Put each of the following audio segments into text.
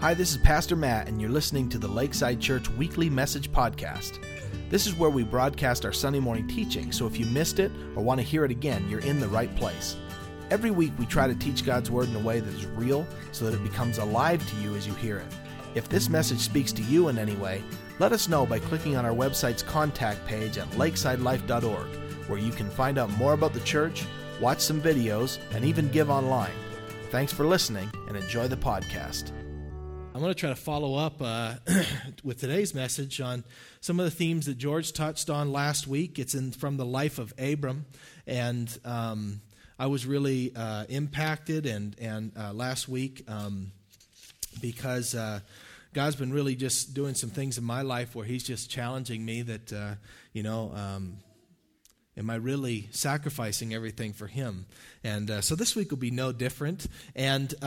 Hi, this is Pastor Matt, and you're listening to the Lakeside Church Weekly Message Podcast. This is where we broadcast our Sunday morning teaching, so if you missed it or want to hear it again, you're in the right place. Every week, we try to teach God's Word in a way that is real so that it becomes alive to you as you hear it. If this message speaks to you in any way, let us know by clicking on our website's contact page at lakesidelife.org, where you can find out more about the church, watch some videos, and even give online. Thanks for listening and enjoy the podcast. I want to try to follow up uh, with today's message on some of the themes that George touched on last week. It's in from the life of Abram, and um, I was really uh, impacted and and uh, last week um, because uh, God's been really just doing some things in my life where He's just challenging me that uh, you know. Um, Am I really sacrificing everything for Him? And uh, so this week will be no different. And uh,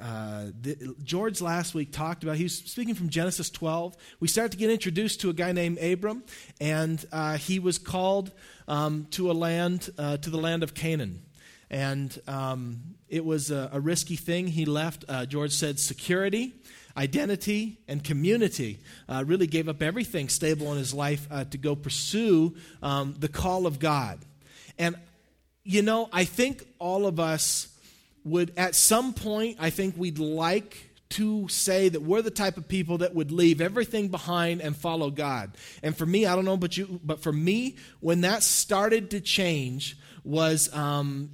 uh, the, George last week talked about, he was speaking from Genesis 12. We start to get introduced to a guy named Abram, and uh, he was called um, to a land, uh, to the land of Canaan. And um, it was a, a, risky thing. He left, uh, George said, security identity and community. Uh, really gave up everything stable in his life uh, to go pursue um, the call of God. And, you know, I think all of us would, at some point, I think we'd like to say that we're the type of people that would leave everything behind and follow God. And for me, I don't know, but you, but for me, when that started to change, was um,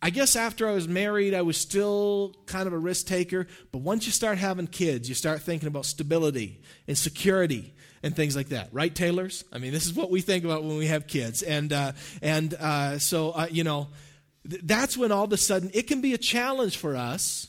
I guess after I was married, I was still kind of a risk taker. But once you start having kids, you start thinking about stability and security and things like that, right, Taylors? I mean, this is what we think about when we have kids, and uh, and uh, so uh, you know, th- that's when all of a sudden it can be a challenge for us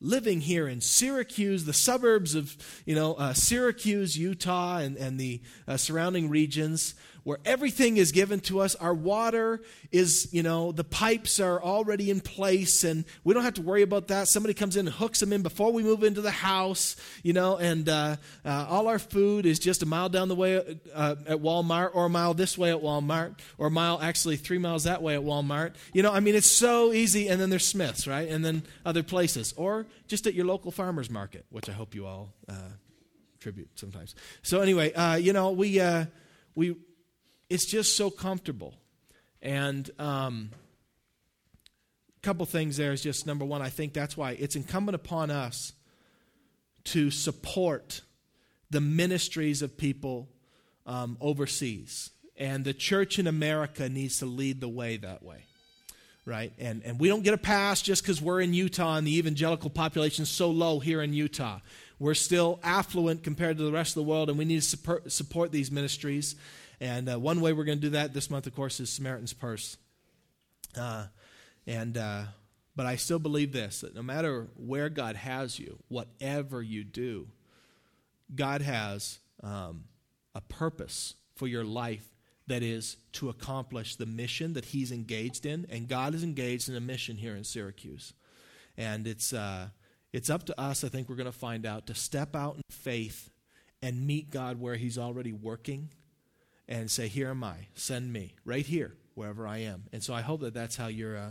living here in Syracuse, the suburbs of you know uh, Syracuse, Utah, and and the uh, surrounding regions where everything is given to us. Our water is, you know, the pipes are already in place and we don't have to worry about that. Somebody comes in and hooks them in before we move into the house, you know, and uh, uh, all our food is just a mile down the way uh, at Walmart or a mile this way at Walmart or a mile actually three miles that way at Walmart. You know, I mean, it's so easy. And then there's Smith's, right? And then other places or just at your local farmer's market, which I hope you all uh, tribute sometimes. So anyway, uh, you know, we, uh, we, it's just so comfortable. And um, a couple things there is just number one, I think that's why it's incumbent upon us to support the ministries of people um, overseas. And the church in America needs to lead the way that way. Right? And, and we don't get a pass just because we're in Utah and the evangelical population is so low here in Utah. We're still affluent compared to the rest of the world, and we need to support, support these ministries. And uh, one way we're going to do that this month, of course, is Samaritan's Purse. Uh, and uh, but I still believe this: that no matter where God has you, whatever you do, God has um, a purpose for your life that is to accomplish the mission that He's engaged in, and God is engaged in a mission here in Syracuse, and it's uh, it's up to us. I think we're going to find out to step out in faith and meet God where He's already working and say, Here am I, send me, right here, wherever I am. And so I hope that that's how you're uh,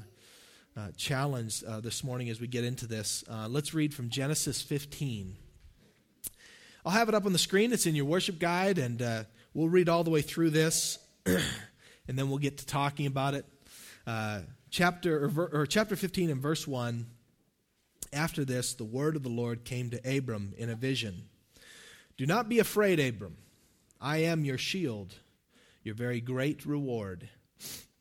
uh, challenged uh, this morning as we get into this. Uh, let's read from Genesis 15. I'll have it up on the screen, it's in your worship guide, and uh, we'll read all the way through this, and then we'll get to talking about it. Uh, chapter, or, or chapter 15 and verse 1. After this, the word of the Lord came to Abram in a vision. Do not be afraid, Abram. I am your shield your very great reward.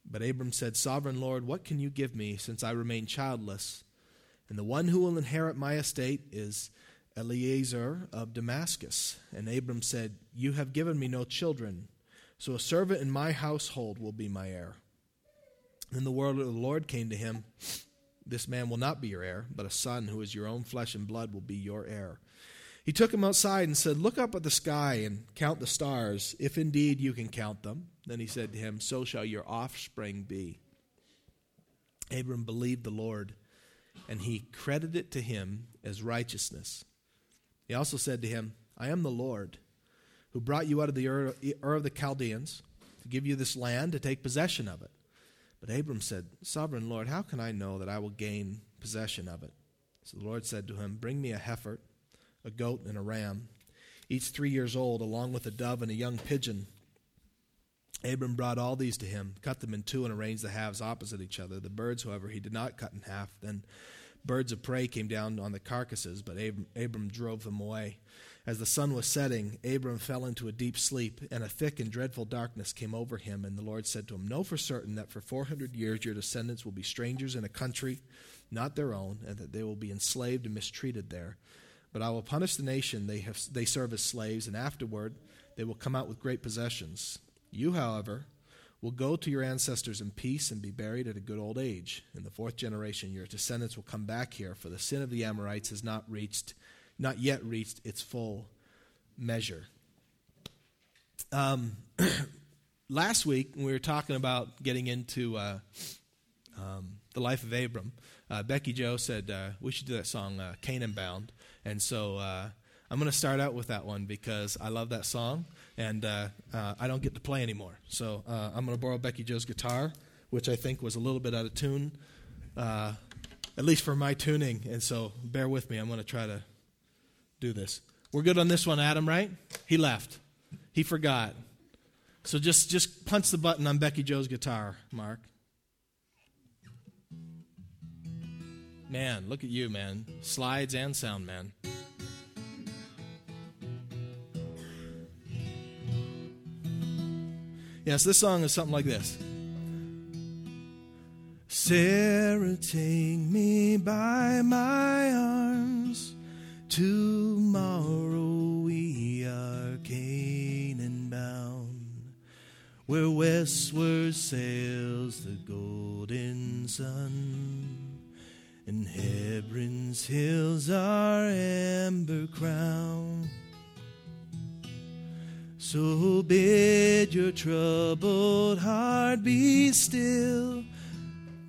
But Abram said, Sovereign Lord, what can you give me since I remain childless? And the one who will inherit my estate is Eliezer of Damascus. And Abram said, You have given me no children, so a servant in my household will be my heir. Then the word of the Lord came to him This man will not be your heir, but a son who is your own flesh and blood will be your heir. He took him outside and said, Look up at the sky and count the stars, if indeed you can count them. Then he said to him, So shall your offspring be. Abram believed the Lord, and he credited it to him as righteousness. He also said to him, I am the Lord, who brought you out of the Ur of the Chaldeans to give you this land to take possession of it. But Abram said, Sovereign Lord, how can I know that I will gain possession of it? So the Lord said to him, Bring me a heifer a goat and a ram, each three years old, along with a dove and a young pigeon. Abram brought all these to him, cut them in two, and arranged the halves opposite each other. The birds, however, he did not cut in half. Then birds of prey came down on the carcasses, but Abram, Abram drove them away. As the sun was setting, Abram fell into a deep sleep, and a thick and dreadful darkness came over him. And the Lord said to him, Know for certain that for 400 years your descendants will be strangers in a country not their own, and that they will be enslaved and mistreated there. But I will punish the nation they, have, they serve as slaves, and afterward they will come out with great possessions. You, however, will go to your ancestors in peace and be buried at a good old age. In the fourth generation, your descendants will come back here, for the sin of the Amorites has not reached not yet reached its full measure. Um, last week, when we were talking about getting into uh, um, the life of Abram. Uh, Becky Joe said uh, we should do that song, uh, Canaan Bound. And so uh, I'm going to start out with that one because I love that song and uh, I don't get to play anymore. So I'm going to borrow Becky Joe's guitar, which I think was a little bit out of tune, at least for my tuning. And so bear with me. I'm going to try to do this. We're good on this one, Adam, right? He left. He forgot. So just just punch the button on Becky Joe's guitar, Mark. Man, look at you, man. Slides and sound, man. Yes, this song is something like this. Sarah, take me by my arms Tomorrow we are Canaan bound, where westward sails the golden sun, and Hebron's hills are amber crown. So bid your troubled heart be still.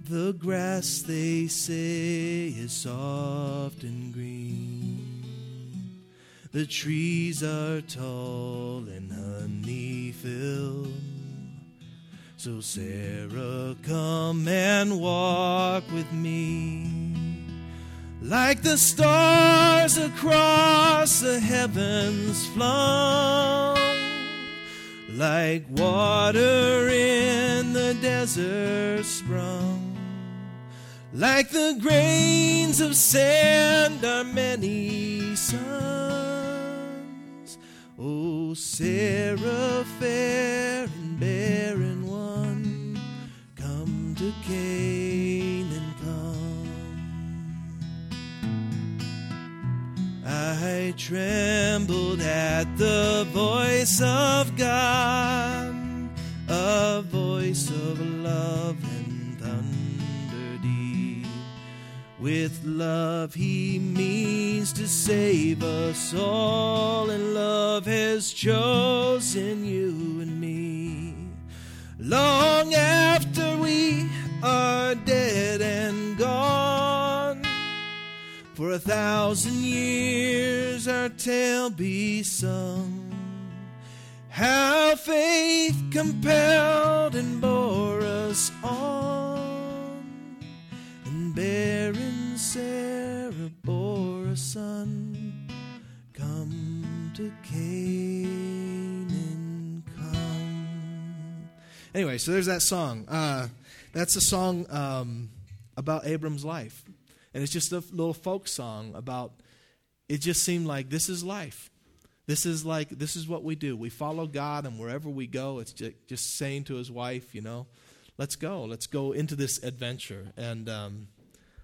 The grass, they say, is soft and green. The trees are tall and honey filled. So, Sarah, come and walk with me. Like the stars across the heavens flung, like water in the desert sprung, like the grains of sand are many suns. O Sarah fair and barren one, come to Canaan, I trembled at the voice of God, a voice of love and thunder deep. With love, he means to save us all, and love has chosen you and me. Long after for a thousand years our tale be sung. How faith compelled and bore us on, and bearing Sarah bore a son. Come to Canaan, come. Anyway, so there's that song. Uh, that's a song um, about Abram's life. And it's just a little folk song about it just seemed like this is life. This is like, this is what we do. We follow God, and wherever we go, it's just, saying to his wife, you know, let's go. Let's go into this adventure. And, um,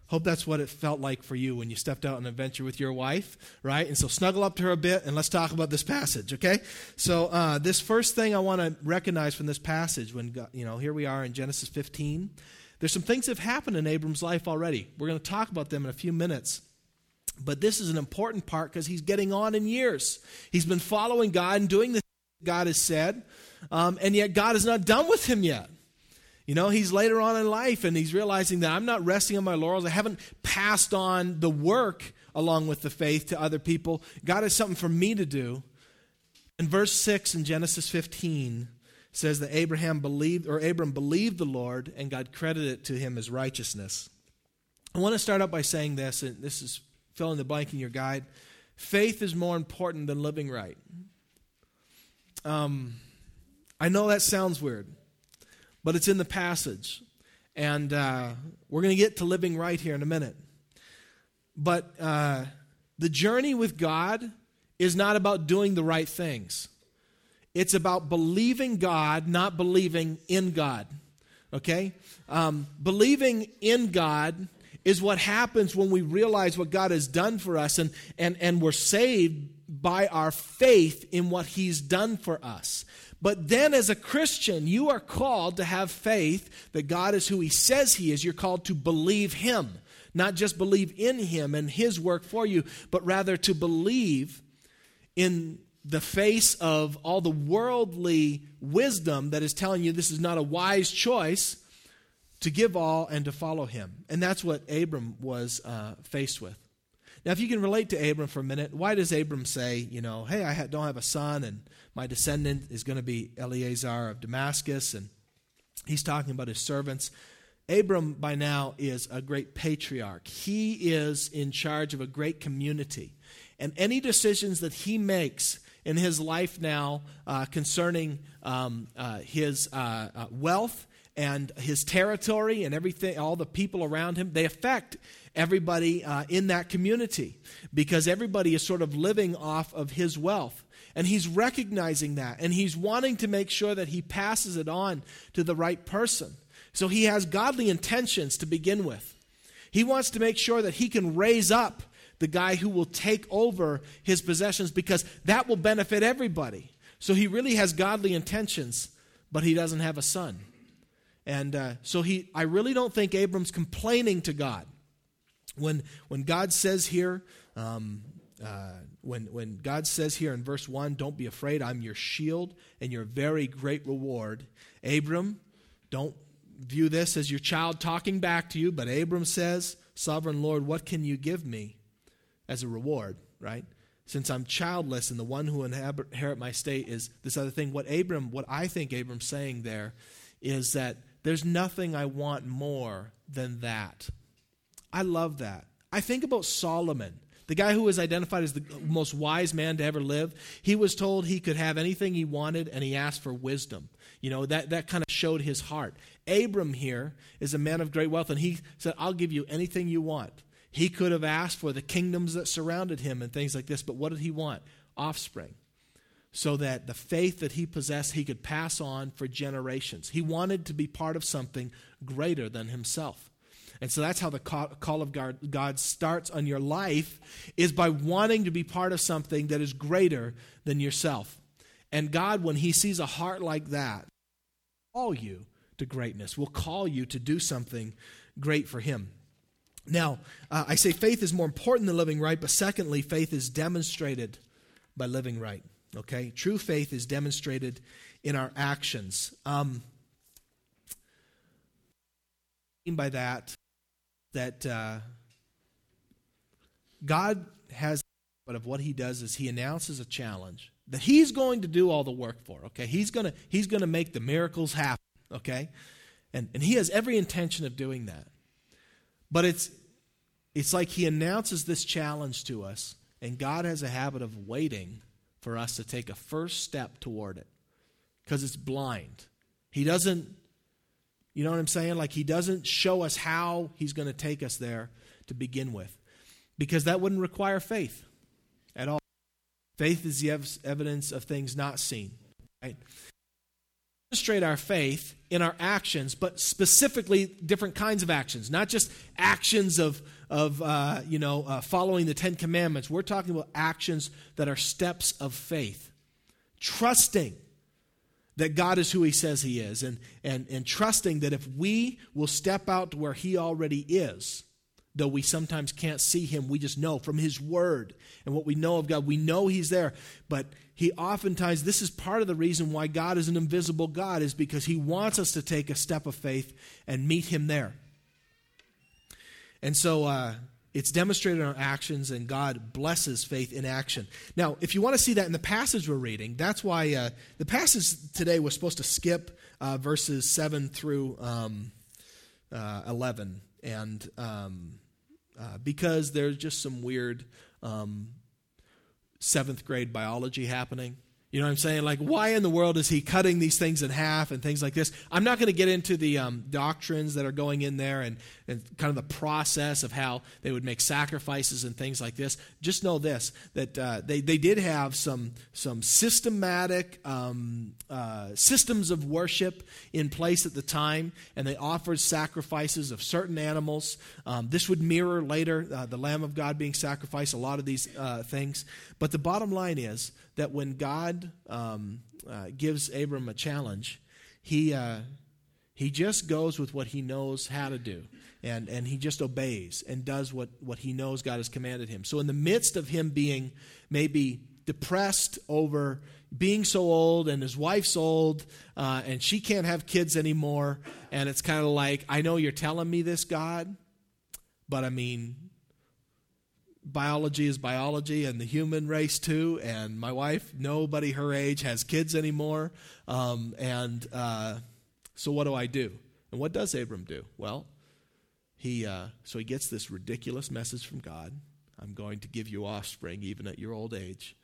Hope that's what it felt like for you when you stepped out on an adventure with your wife, right? And so snuggle up to her a bit and let's talk about this passage, okay? So uh, this first thing I want to recognize from this passage, when God, you know here we are in Genesis 15, there's some things that have happened in Abram's life already. We're going to talk about them in a few minutes. But this is an important part because he's getting on in years. He's been following God and doing the God has said, um, and yet God is not done with him yet. You know, he's later on in life and he's realizing that I'm not resting on my laurels. I haven't passed on the work along with the faith to other people. God has something for me to do. In verse 6 in Genesis 15 says that Abraham believed or Abram believed the Lord and God credited it to him as righteousness. I want to start out by saying this, and this is fill in the blank in your guide. faith is more important than living right. Um, I know that sounds weird, but it's in the passage. And uh, we're going to get to living right here in a minute. But uh, the journey with God is not about doing the right things, it's about believing God, not believing in God. Okay? Um, believing in God is what happens when we realize what God has done for us and, and, and we're saved by our faith in what He's done for us. But then, as a Christian, you are called to have faith that God is who He says He is. You're called to believe Him, not just believe in Him and His work for you, but rather to believe in the face of all the worldly wisdom that is telling you this is not a wise choice to give all and to follow him. And that's what Abram was uh, faced with. Now, if you can relate to Abram for a minute, why does Abram say, you know, hey, I don't have a son, and my descendant is going to be Eleazar of Damascus, and he's talking about his servants. Abram, by now, is a great patriarch. He is in charge of a great community. And any decisions that he makes in his life now uh, concerning um, uh, his uh, uh wealth and his territory and everything, all the people around him, they affect everybody uh, in that community because everybody is sort of living off of his wealth. And he's recognizing that and he's wanting to make sure that he passes it on to the right person. So he has godly intentions to begin with. He wants to make sure that he can raise up the guy who will take over his possessions because that will benefit everybody. So he really has godly intentions, but he doesn't have a son. And uh, so he, I really don't think Abram's complaining to God. When, when God says here, um, uh, when, when God says here in verse 1, don't be afraid, I'm your shield and your very great reward. Abram, don't view this as your child talking back to you, but Abram says, Sovereign Lord, what can you give me as a reward, right? Since I'm childless and the one who inherit my state is this other thing. What Abram, what I think Abram's saying there is that there's nothing I want more than that. I love that. I think about Solomon, the guy who was identified as the most wise man to ever live. He was told he could have anything he wanted, and he asked for wisdom. You know, that, that kind of showed his heart. Abram here is a man of great wealth, and he said, I'll give you anything you want. He could have asked for the kingdoms that surrounded him and things like this, but what did he want? Offspring so that the faith that he possessed he could pass on for generations. He wanted to be part of something greater than himself. And so that's how the call of God starts on your life is by wanting to be part of something that is greater than yourself. And God, when he sees a heart like that, call you to greatness, will call you to do something great for him. Now, uh, I say faith is more important than living right, but secondly, faith is demonstrated by living right. Okay? True faith is demonstrated in our actions. Um, by that, that uh, God has, but of what He does is He announces a challenge that He's going to do all the work for. Okay, He's gonna He's gonna make the miracles happen. Okay, and and He has every intention of doing that. But it's it's like He announces this challenge to us, and God has a habit of waiting for us to take a first step toward it because it's blind. He doesn't, you know what I'm saying? Like, he doesn't show us how he's going to take us there to begin with because that wouldn't require faith at all. Faith is the ev- evidence of things not seen. Right? Demonstrate our faith in our actions, but specifically different kinds of actions, not just actions of of uh, you know uh, following the Ten Commandments. We're talking about actions that are steps of faith, trusting that God is who He says He is, and and and trusting that if we will step out to where He already is, though we sometimes can't see Him, we just know from His Word and what we know of God, we know He's there. But He oftentimes this is part of the reason why God is an invisible God is because He wants us to take a step of faith and meet Him there. And so uh, it's demonstrated in our actions, and God blesses faith in action. Now, if you want to see that in the passage we're reading, that's why uh, the passage today was supposed to skip uh, verses 7 through um, uh, 11. And um, uh, because there's just some weird um, seventh grade biology happening. You know what I'm saying? Like, why in the world is he cutting these things in half and things like this? I'm not going to get into the um, doctrines that are going in there and, and kind of the process of how they would make sacrifices and things like this. Just know this that uh, they, they did have some, some systematic um, uh, systems of worship in place at the time, and they offered sacrifices of certain animals. Um, this would mirror later uh, the Lamb of God being sacrificed, a lot of these uh, things. But the bottom line is that when God um, uh, gives Abram a challenge, he, uh, he just goes with what he knows how to do. And, and he just obeys and does what, what he knows God has commanded him. So, in the midst of him being maybe depressed over being so old and his wife's old uh, and she can't have kids anymore, and it's kind of like, I know you're telling me this, God, but I mean, biology is biology and the human race too. And my wife, nobody her age has kids anymore. Um, and uh, so what do I do? And what does Abram do? Well, he uh, so he gets this ridiculous message from God. I'm going to give you offspring even at your old age.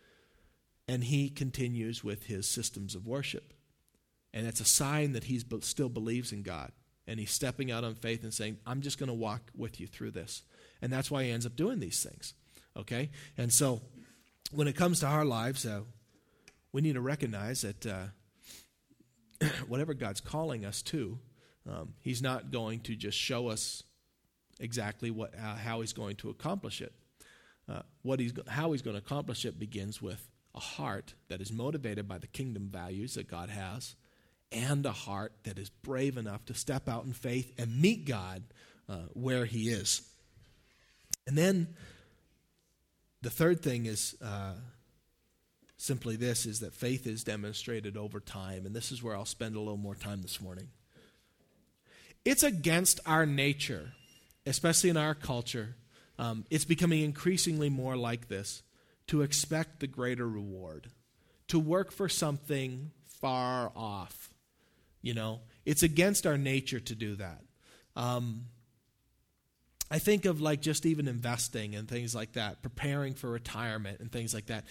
And he continues with his systems of worship. And it's a sign that he still believes in God. And he's stepping out on faith and saying, I'm just going to walk with you through this. And that's why he ends up doing these things. Okay? And so when it comes to our lives, uh, we need to recognize that uh, whatever God's calling us to, um, He's not going to just show us exactly what, uh, how He's going to accomplish it. Uh, what he's, how He's going to accomplish it begins with a heart that is motivated by the kingdom values that God has, and a heart that is brave enough to step out in faith and meet God uh, where He is. And then the third thing is uh, simply this is that faith is demonstrated over time, and this is where I'll spend a little more time this morning. It's against our nature, especially in our culture. Um, it's becoming increasingly more like this to expect the greater reward, to work for something far off. You know, it's against our nature to do that. Um, I think of like just even investing and things like that, preparing for retirement and things like that.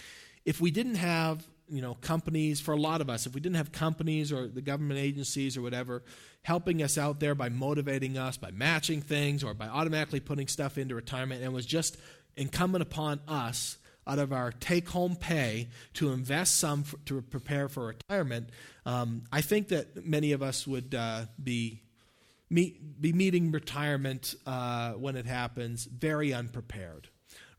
If we didn't have, you know, companies, for a lot of us, if we didn't have companies or the government agencies or whatever helping us out there by motivating us, by matching things or by automatically putting stuff into retirement, and was just incumbent upon us out of our take home pay to invest some for, to prepare for retirement, um, I think that many of us would uh, be meet, be meeting retirement uh, when it happens very unprepared,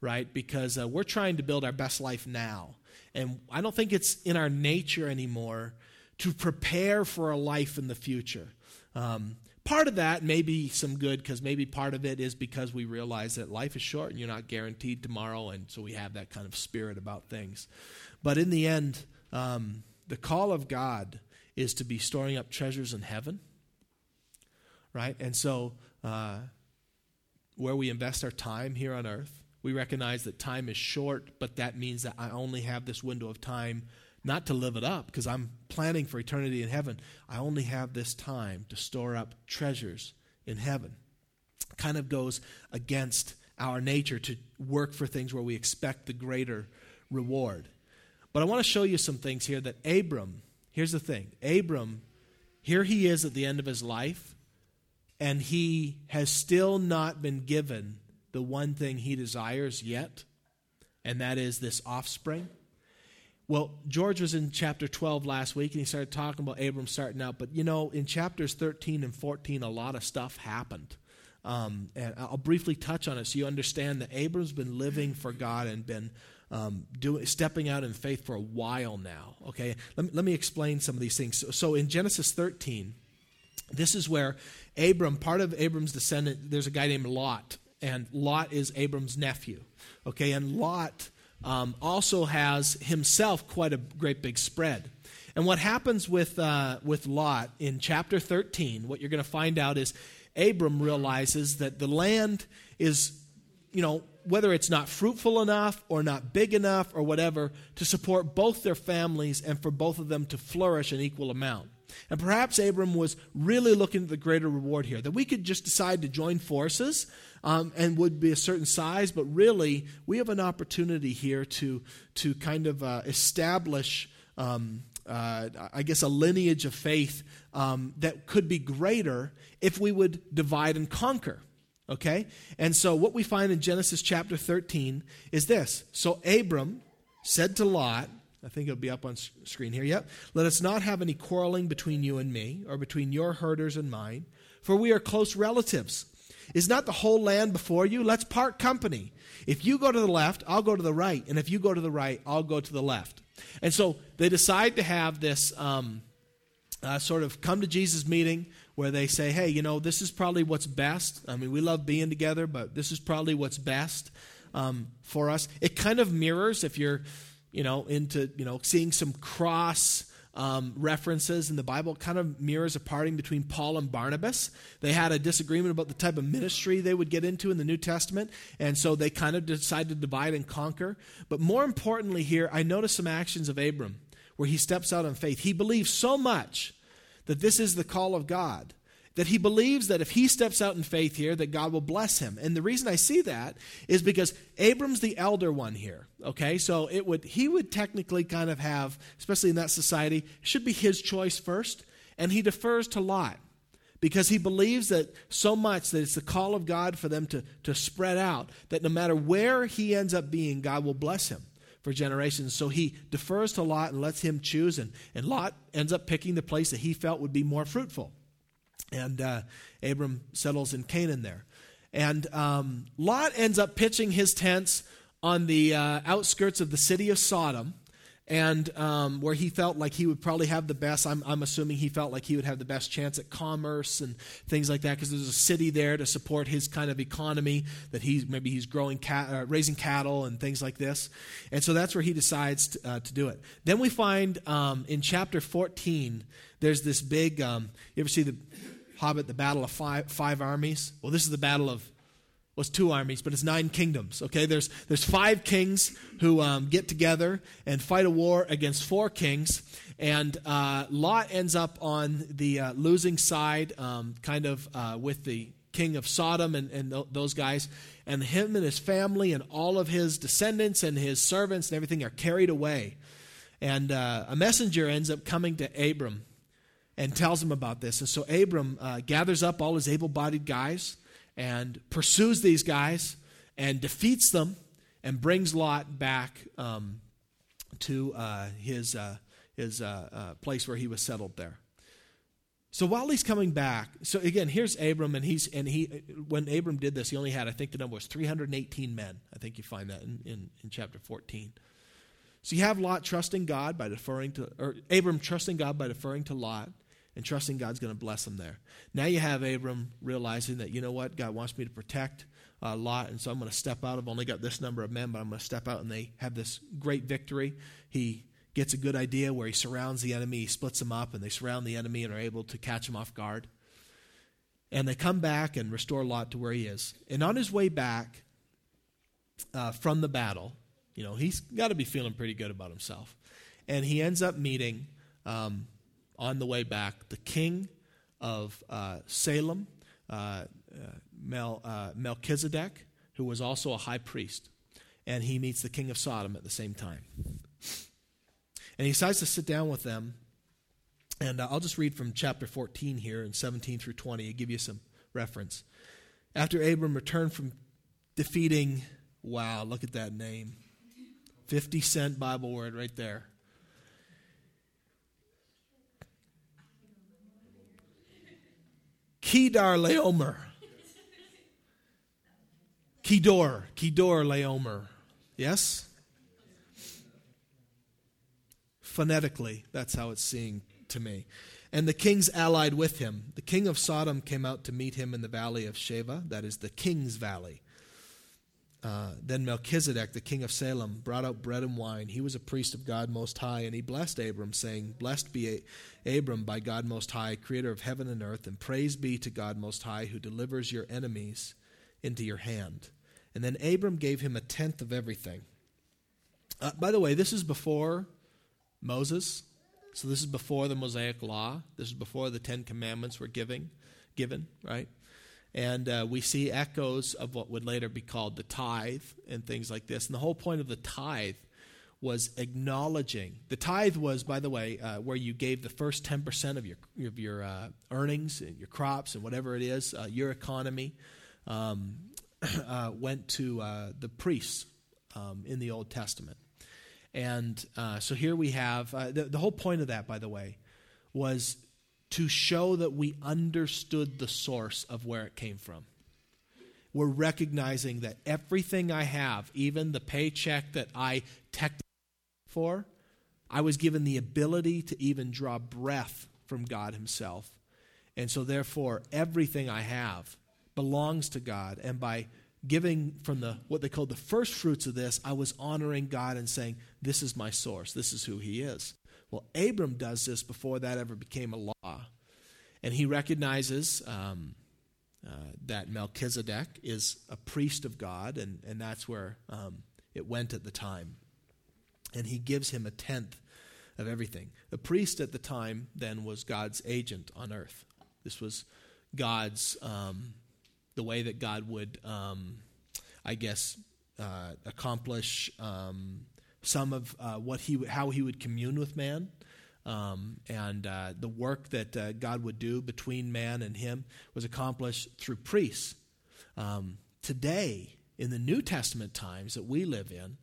right? Because uh, we're trying to build our best life now. And I don't think it's in our nature anymore to prepare for a life in the future. Um, part of that may be some good because maybe part of it is because we realize that life is short and you're not guaranteed tomorrow, and so we have that kind of spirit about things. But in the end, um, the call of God is to be storing up treasures in heaven right? And so, uh, where we invest our time here on earth, we recognize that time is short, but that means that I only have this window of time not to live it up because I'm planning for eternity in heaven. I only have this time to store up treasures in heaven. Kind of goes against our nature to work for things where we expect the greater reward. But I want to show you some things here that Abram, here's the thing Abram, here he is at the end of his life, and he has still not been given the one thing he desires yet, and that is this offspring. Well, George was in chapter 12 last week and he started talking about Abram starting out, but you know, in chapters 13 and 14, a lot of stuff happened. Um, and I'll briefly touch on it so you understand that Abram's been living for God and been um, doing, stepping out in faith for a while now. Okay, let me, let me explain some of these things. So, so in Genesis 13, this is where Abram, part of Abram's descendant, there's a guy named Lot, and Lot is Abram's nephew. Okay, and Lot um, also has himself quite a great big spread. And what happens with, uh, with Lot in chapter 13, what you're going to find out is Abram realizes that the land is, you know, whether it's not fruitful enough or not big enough or whatever, to support both their families and for both of them to flourish an equal amount. And perhaps Abram was really looking at the greater reward here, that we could just decide to join forces um, and would be a certain size, but really we have an opportunity here to, to kind of uh, establish. Um, uh, I guess, a lineage of faith um, that could be greater if we would divide and conquer. Okay? And so, what we find in Genesis chapter 13 is this. So, Abram said to Lot, I think it'll be up on screen here. Yep. Let us not have any quarreling between you and me, or between your herders and mine, for we are close relatives. Is not the whole land before you? Let's part company. If you go to the left, I'll go to the right. And if you go to the right, I'll go to the left. And so they decide to have this um, uh, sort of come to Jesus meeting where they say, hey, you know, this is probably what's best. I mean, we love being together, but this is probably what's best um, for us. It kind of mirrors if you're, you know, into, you know, seeing some cross um, references in the Bible. Kind of mirrors a parting between Paul and Barnabas. They had a disagreement about the type of ministry they would get into in the New Testament, and so they kind of decided to divide and conquer. But more importantly, here, I notice some actions of Abram where he steps out in faith. He believes so much that this is the call of God that he believes that if he steps out in faith here that god will bless him and the reason i see that is because abram's the elder one here okay so it would he would technically kind of have especially in that society should be his choice first and he defers to lot because he believes that so much that it's the call of god for them to, to spread out that no matter where he ends up being god will bless him for generations. So he defers to Lot and lets him choose, and, and Lot ends up picking the place that he felt would be more fruitful. And uh, Abram settles in Canaan there. And um, Lot ends up pitching his tents on the uh, outskirts of the city of Sodom, and um, where he felt like he would probably have the best. I'm, I'm, assuming he felt like he would have the best chance at commerce and things like that because there's a city there to support his kind of economy that he's maybe he's growing cat, uh, raising cattle and things like this, and so that's where he decides to, uh, to do it. Then we find um, in chapter 14 there's this big. Um, you ever see the Hobbit, the battle of five, five armies. Well, this is the battle of well, it's two armies, but it's nine kingdoms. Okay, there's there's five kings who um, get together and fight a war against four kings, and uh, Lot ends up on the uh, losing side, um, kind of uh, with the king of Sodom and, and th- those guys, and him and his family and all of his descendants and his servants and everything are carried away, and uh, a messenger ends up coming to Abram and tells him about this. And so Abram uh, gathers up all his able bodied guys and pursues these guys and defeats them and brings Lot back um, to uh, his, uh, his uh, uh, place where he was settled there. So while he's coming back, so again, here's Abram, and he's and he when Abram did this, he only had I think the number was 318 men. I think you find that in, in, in chapter 14. So you have Lot trusting God by deferring to, or Abram trusting God by deferring to Lot and trusting God's going to bless them there. Now you have Abram realizing that, you know what, God wants me to protect uh, Lot, and so I'm going to step out. I've only got this number of men, but I'm going to step out, and they have this great victory. He gets a good idea where he surrounds the enemy, he splits them up, and they surround the enemy and are able to catch him off guard. And they come back and restore Lot to where he is. And on his way back uh, from the battle, you know, he's got to be feeling pretty good about himself. And he ends up meeting um, on the way back the king of uh, Salem, uh, uh, Mel, uh, Melchizedek, who was also a high priest. And he meets the king of Sodom at the same time. And he decides to sit down with them. And uh, I'll just read from chapter 14 here and 17 through 20 to give you some reference. After Abram returned from defeating, wow, look at that name 50 cent Bible word right there. Kedar Laomer. Kedor, Kedor Laomer. Yes? Phonetically, that's how it's seeing to me. And the kings allied with him. The king of Sodom came out to meet him in the valley of Shaveh, that is the king's valley. Uh, then Melchizedek, the king of Salem, brought out bread and wine. He was a priest of God Most High, and he blessed Abram, saying, Blessed be Abram by God Most High, creator of heaven and earth, and praise be to God Most High, who delivers your enemies into your hand. And then Abram gave him a tenth of everything. Uh, by the way, this is before Moses. So this is before the Mosaic Law. This is before the Ten Commandments were giving, given, right? And uh, we see echoes of what would later be called the tithe and things like this. And the whole point of the tithe was acknowledging. The tithe was, by the way, uh, where you gave the first 10% of your, of your uh, earnings and your crops and whatever it is, uh, your economy, um, uh, went to uh, the priests um, in the Old Testament. And so here we have the, the whole point of that, by the way, was to show that we understood the source of where it came from. We're recognizing that everything I have, even the paycheck that I technically for, I was given the ability to even draw breath from God Himself. And so, therefore, everything I have belongs to God. And by giving from the what they call the first fruits of this, I was honoring God and saying, This is my source, this is who He is. Well, Abram does this before that ever became a law. And he recognizes um, uh, that Melchizedek is a priest of God, and, and that's where um, it went at the time and he gives him a tenth of everything. The priest at the time then was God's agent on earth. This was God's, um, the way that God would, um, I guess, uh, accomplish um, some of uh, what he, how he would commune with man. Um, and uh, the work that uh, God would do between man and him was accomplished through priests. Um, today, in the New Testament times that we live in,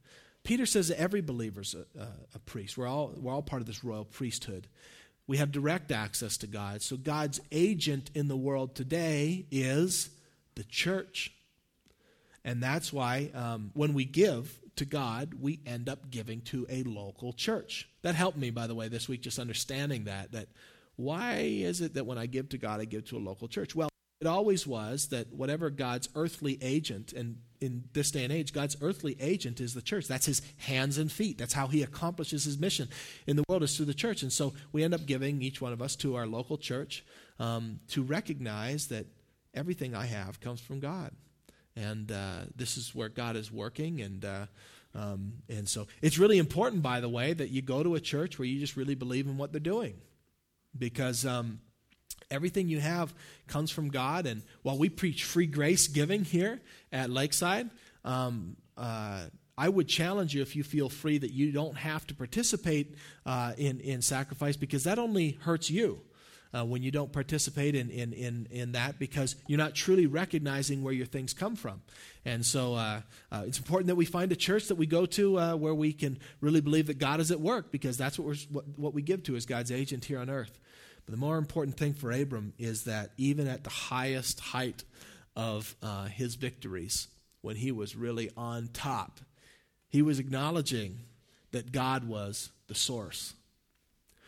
Peter says that every believer's a, a, priest. We're all, we're all part of this royal priesthood. We have direct access to God. So God's agent in the world today is the church. And that's why um, when we give to God, we end up giving to a local church. That helped me, by the way, this week, just understanding that. That why is it that when I give to God, I give to a local church? Well, it always was that whatever God's earthly agent, and in this day and age, God's earthly agent is the church. That's his hands and feet. That's how he accomplishes his mission in the world is through the church. And so we end up giving each one of us to our local church um, to recognize that everything I have comes from God. And uh, this is where God is working. And uh, um, and so it's really important, by the way, that you go to a church where you just really believe in what they're doing, because. Um, Everything you have comes from God. And while we preach free grace giving here at Lakeside, um, uh, I would challenge you if you feel free that you don't have to participate uh, in, in sacrifice because that only hurts you. Uh, when you don't participate in, in, in, in that because you're not truly recognizing where your things come from. And so uh, uh, it's important that we find a church that we go to uh, where we can really believe that God is at work because that's what, we're, what, what we give to as God's agent here on earth. But the more important thing for Abram is that even at the highest height of uh, his victories, when he was really on top, he was acknowledging that God was the source.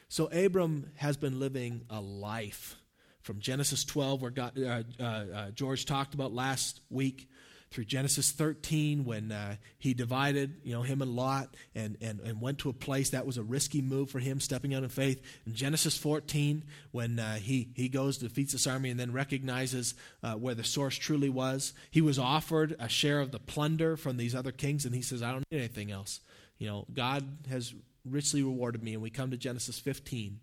So Abram has been living a life from Genesis 12, where God, uh, uh, uh George talked about last week, through Genesis 13 when uh, he divided, you know, him and Lot and, and, and went to a place that was a risky move for him, stepping out in faith. In Genesis 14 when uh, he, he goes, defeats this army, and then recognizes uh, where the source truly was. He was offered a share of the plunder from these other kings, and he says, I don't need anything else. You know, God has richly rewarded me. And we come to Genesis 15,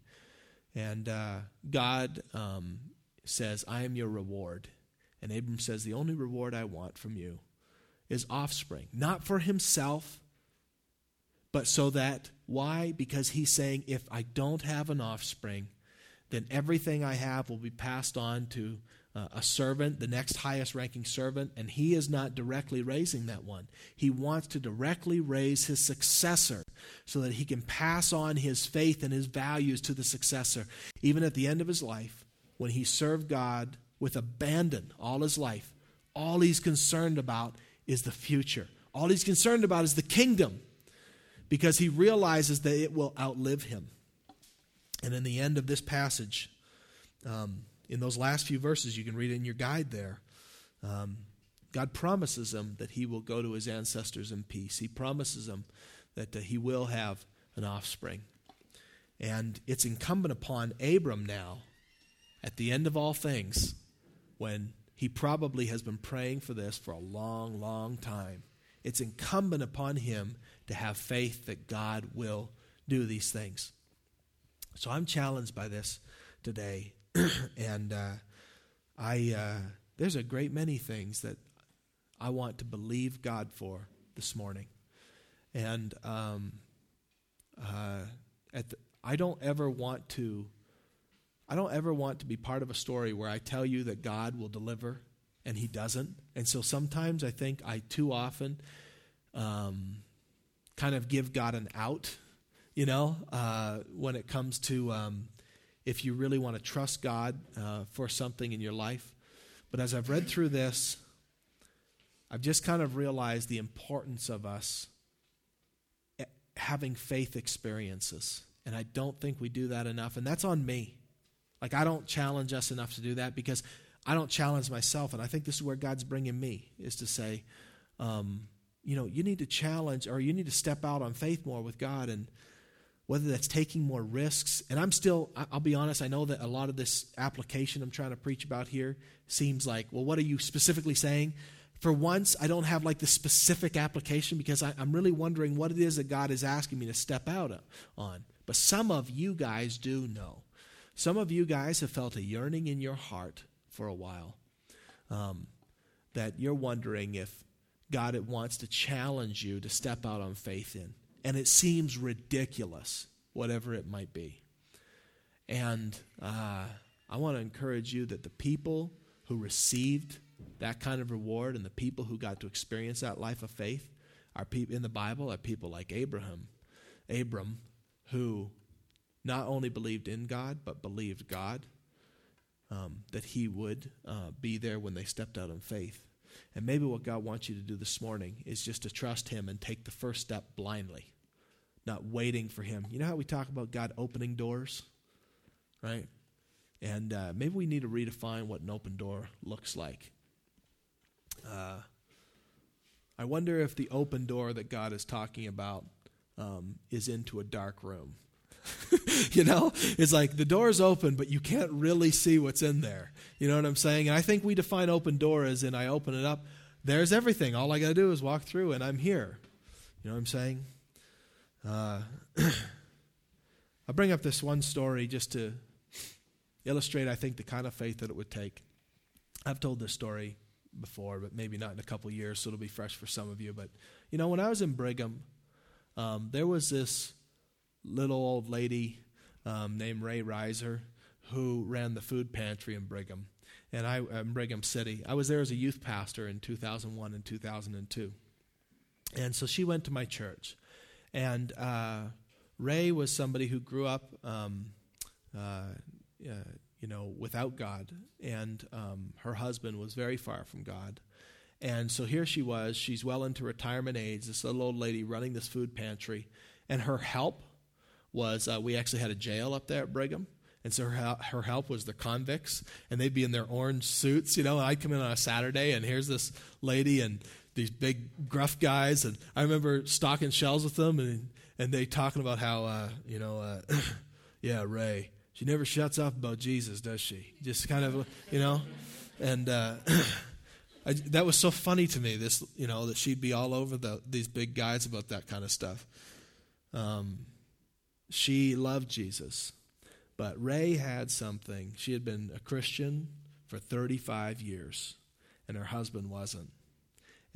and uh, God um, says, I am your reward. And Abram says, The only reward I want from you is offspring, not for himself, but so that, why? Because he's saying, If I don't have an offspring, then everything I have will be passed on to uh, a servant, the next highest ranking servant, and he is not directly raising that one. He wants to directly raise his successor so that he can pass on his faith and his values to the successor. Even at the end of his life, when he served God with abandon all his life. All he's concerned about is the future. All he's concerned about is the kingdom because he realizes that it will outlive him. And in the end of this passage, um, in those last few verses, you can read it in your guide there. Um, God promises him that he will go to his ancestors in peace. He promises him that uh, he will have an offspring. And it's incumbent upon Abram now, at the end of all things, when he probably has been praying for this for a long, long time. It's incumbent upon him to have faith that God will do these things. So I'm challenged by this today, and uh, I uh, there's a great many things that I want to believe God for this morning, and um, uh, at the, I don't ever want to. I don't ever want to be part of a story where I tell you that God will deliver and He doesn't. And so sometimes I think I too often um, kind of give God an out, you know, uh, when it comes to um, if you really want to trust God uh, for something in your life. But as I've read through this, I've just kind of realized the importance of us eh, having faith experiences. And I don't think we do that enough. And that's on me. Like, I don't challenge us enough to do that because I don't challenge myself. And I think this is where God's bringing me, is to say, um, you know, you need to challenge or you need to step out on faith more with God. And whether that's taking more risks. And I'm still, I'll be honest, I know that a lot of this application I'm trying to preach about here seems like, well, what are you specifically saying? For once, I don't have like the specific application because I, am really wondering what it is that God is asking me to step out on. But some of you guys do know. Some of you guys have felt a yearning in your heart for a while um, that you're wondering if God wants to challenge you to step out on faith in. And it seems ridiculous, whatever it might be. And uh, I want to encourage you that the people who received that kind of reward and the people who got to experience that life of faith are people in the Bible are people like Abraham, Abram, who not only believed in God but believed God um, that He would uh, be there when they stepped out in faith. And maybe what God wants you to do this morning is just to trust Him and take the first step blindly, not waiting for Him. You know how we talk about God opening doors, right? And uh, maybe we need to redefine what an open door looks like. Uh, I wonder if the open door that God is talking about um, is into a dark room. you know, it's like the door's open, but you can't really see what's in there. You know what I'm saying? And I think we define open door as in I open it up, there's everything. All I got to do is walk through, and I'm here. You know what I'm saying? Uh, I bring up this one story just to illustrate, I think, the kind of faith that it would take. I've told this story before, but maybe not in a couple years, so it'll be fresh for some of you. But, you know, when I was in Brigham, um, there was this little old lady um, named Ray Reiser who ran the food pantry in Brigham, and I in Brigham City. I was there as a youth pastor in 2001 and 2002, and so she went to my church, and uh, Ray was somebody who grew up, um, uh, uh, you know, without God, and um, her husband was very far from God. And so here she was, she's well into retirement age, this little old lady running this food pantry, and her help was uh, we actually had a jail up there at Brigham. And so her, her help was the convicts, and they'd be in their orange suits, you know. And I'd come in on a Saturday, and here's this lady and these big gruff guys, and I remember stocking shelves with them, and and they talking about how, uh, you know, uh, yeah, Ray, she never shuts up about Jesus, does she? Just kind of, you know, and uh, I, that was so funny to me. This, you know, that she'd be all over the, these big guys about that kind of stuff. Um, she loved Jesus. But Ray had something. She had been a Christian for 35 years, and her husband wasn't.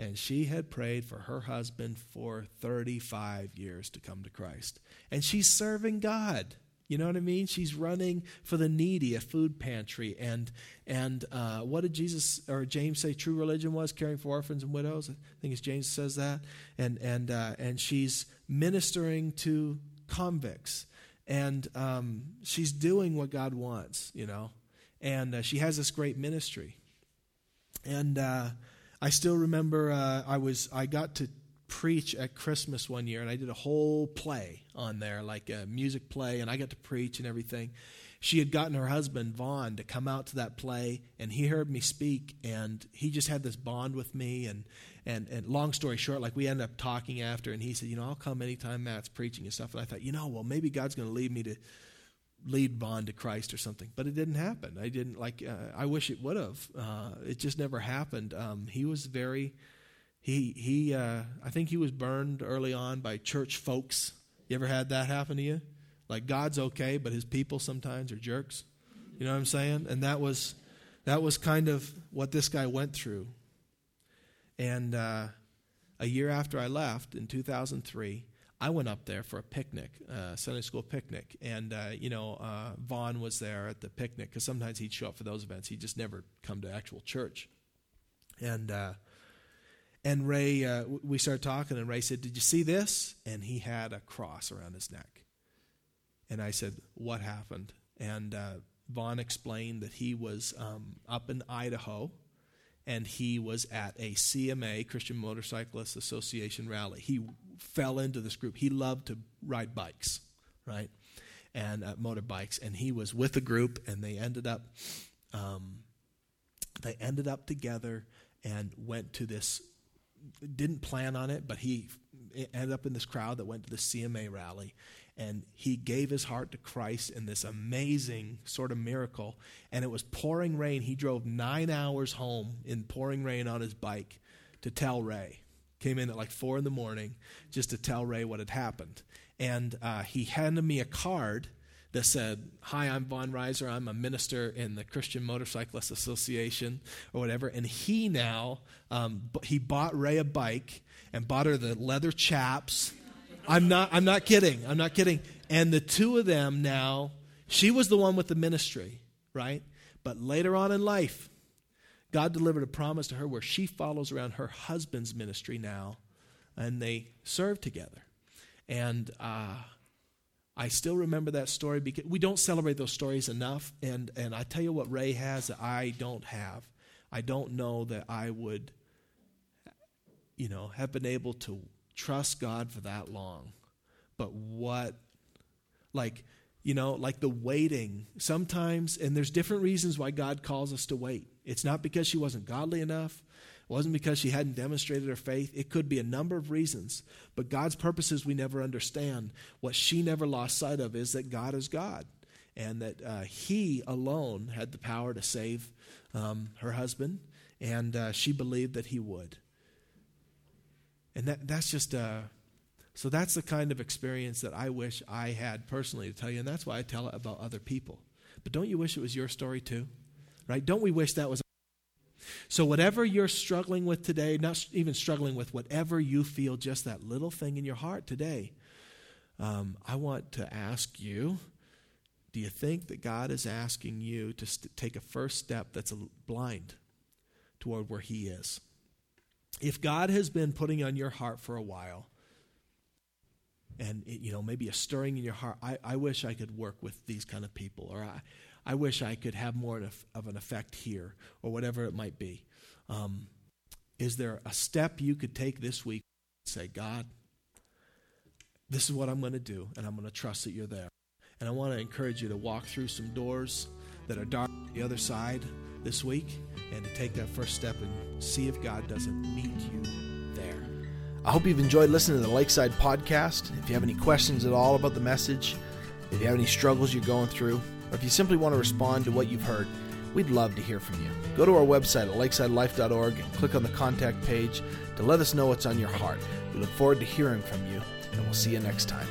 And she had prayed for her husband for 35 years to come to Christ. And she's serving God. You know what I mean? She's running for the needy, a food pantry. And and uh, what did Jesus or James say? True religion was caring for orphans and widows. I think it's James says that. And and uh, and she's ministering to convicts. And um, she's doing what God wants, you know. And uh, she has this great ministry. And uh, I still remember uh, I was I got to preach at Christmas one year, and I did a whole play on there, like a music play, and I got to preach and everything. She had gotten her husband Vaughn to come out to that play, and he heard me speak, and he just had this bond with me, and and, and long story short, like we ended up talking after, and he said, You know, I'll come anytime Matt's preaching and stuff. And I thought, you know, well, maybe God's going to lead me to lead Vaughn to Christ or something. But it didn't happen. I didn't like, uh, I wish it would have. Uh, it just never happened. Um, he was very, he, he, uh, I think he was burned early on by church folks. You ever had that happen to you? Like God's okay, but his people sometimes are jerks. You know what I'm saying? And that was that was kind of what this guy went through. And uh, a year after I left in 2003, I went up there for a picnic, uh, Sunday school picnic, and uh, you know uh, Vaughn was there at the picnic because sometimes he'd show up for those events. He'd just never come to actual church, and uh, and Ray, uh, we started talking, and Ray said, "Did you see this?" And he had a cross around his neck, and I said, "What happened?" And uh, Vaughn explained that he was um, up in Idaho and he was at a CMA, Christian Motorcyclists Association rally. He fell into this group. He loved to ride bikes, right? And uh, motorbikes. And he was with a group, and they ended up, um, they ended up together and went to this. Didn't plan on it, but he ended up in this crowd that went to the CMA rally, and he gave his heart to Christ in this amazing sort of miracle. And it was pouring rain. He drove nine hours home in pouring rain on his bike to tell Ray. Came in at like four in the morning just to tell Ray what had happened. And uh, he handed me a card that said, Hi, I'm Vaughn Reiser. I'm a minister in the Christian Motorcyclist Association or whatever. And he now, um, he bought Ray a bike and bought her the leather chaps I'm not, I'm not kidding. I'm not kidding. And the two of them now, she was the one with the ministry, right? But later on in life, God delivered a promise to her where she follows around her husband's ministry now, and they serve together. And uh, I still remember that story because we don't celebrate those stories enough. And, and I tell you what Ray has that I don't have. I don't know that I would, you know, have been able to trust God for that long. But what, like, you know, like the waiting sometimes, and there's different reasons why God calls us to wait. It's not because she wasn't godly enough, it wasn't because she hadn't demonstrated her faith. It could be a number of reasons. But God's purposes we never understand. What she never lost sight of is that God is God and that uh, He alone had the power to save um, her husband, and uh, she believed that He would. And that, that's just, uh, so that's the kind of experience that I wish I had personally to tell you. And that's why I tell it about other people. But don't you wish it was your story too? Right? Don't we wish that was. So, whatever you're struggling with today, not even struggling with, whatever you feel, just that little thing in your heart today, um, I want to ask you do you think that God is asking you to st- take a first step that's blind toward where He is? if God has been putting on your heart for a while, and it, you know maybe a stirring in your heart, I, I wish I could work with these kind of people, or I, I wish I could have more of an effect here, or whatever it might be. Um, is there a step you could take this week? Say, God, this is what I'm going to do, and I'm going to trust that you're there. And I want to encourage you to walk through some doors that are dark the other side this week and to take that first step and see if God doesn't meet you there. I hope you've enjoyed listening to the Lakeside podcast. If you have any questions at all about the message, if you have any struggles you're going through, or if you simply want to respond to what you've heard, we'd love to hear from you. Go to our website at lakesidelife.org and click on the contact page to let us know what's on your heart. We look forward to hearing from you, and we'll see you next time.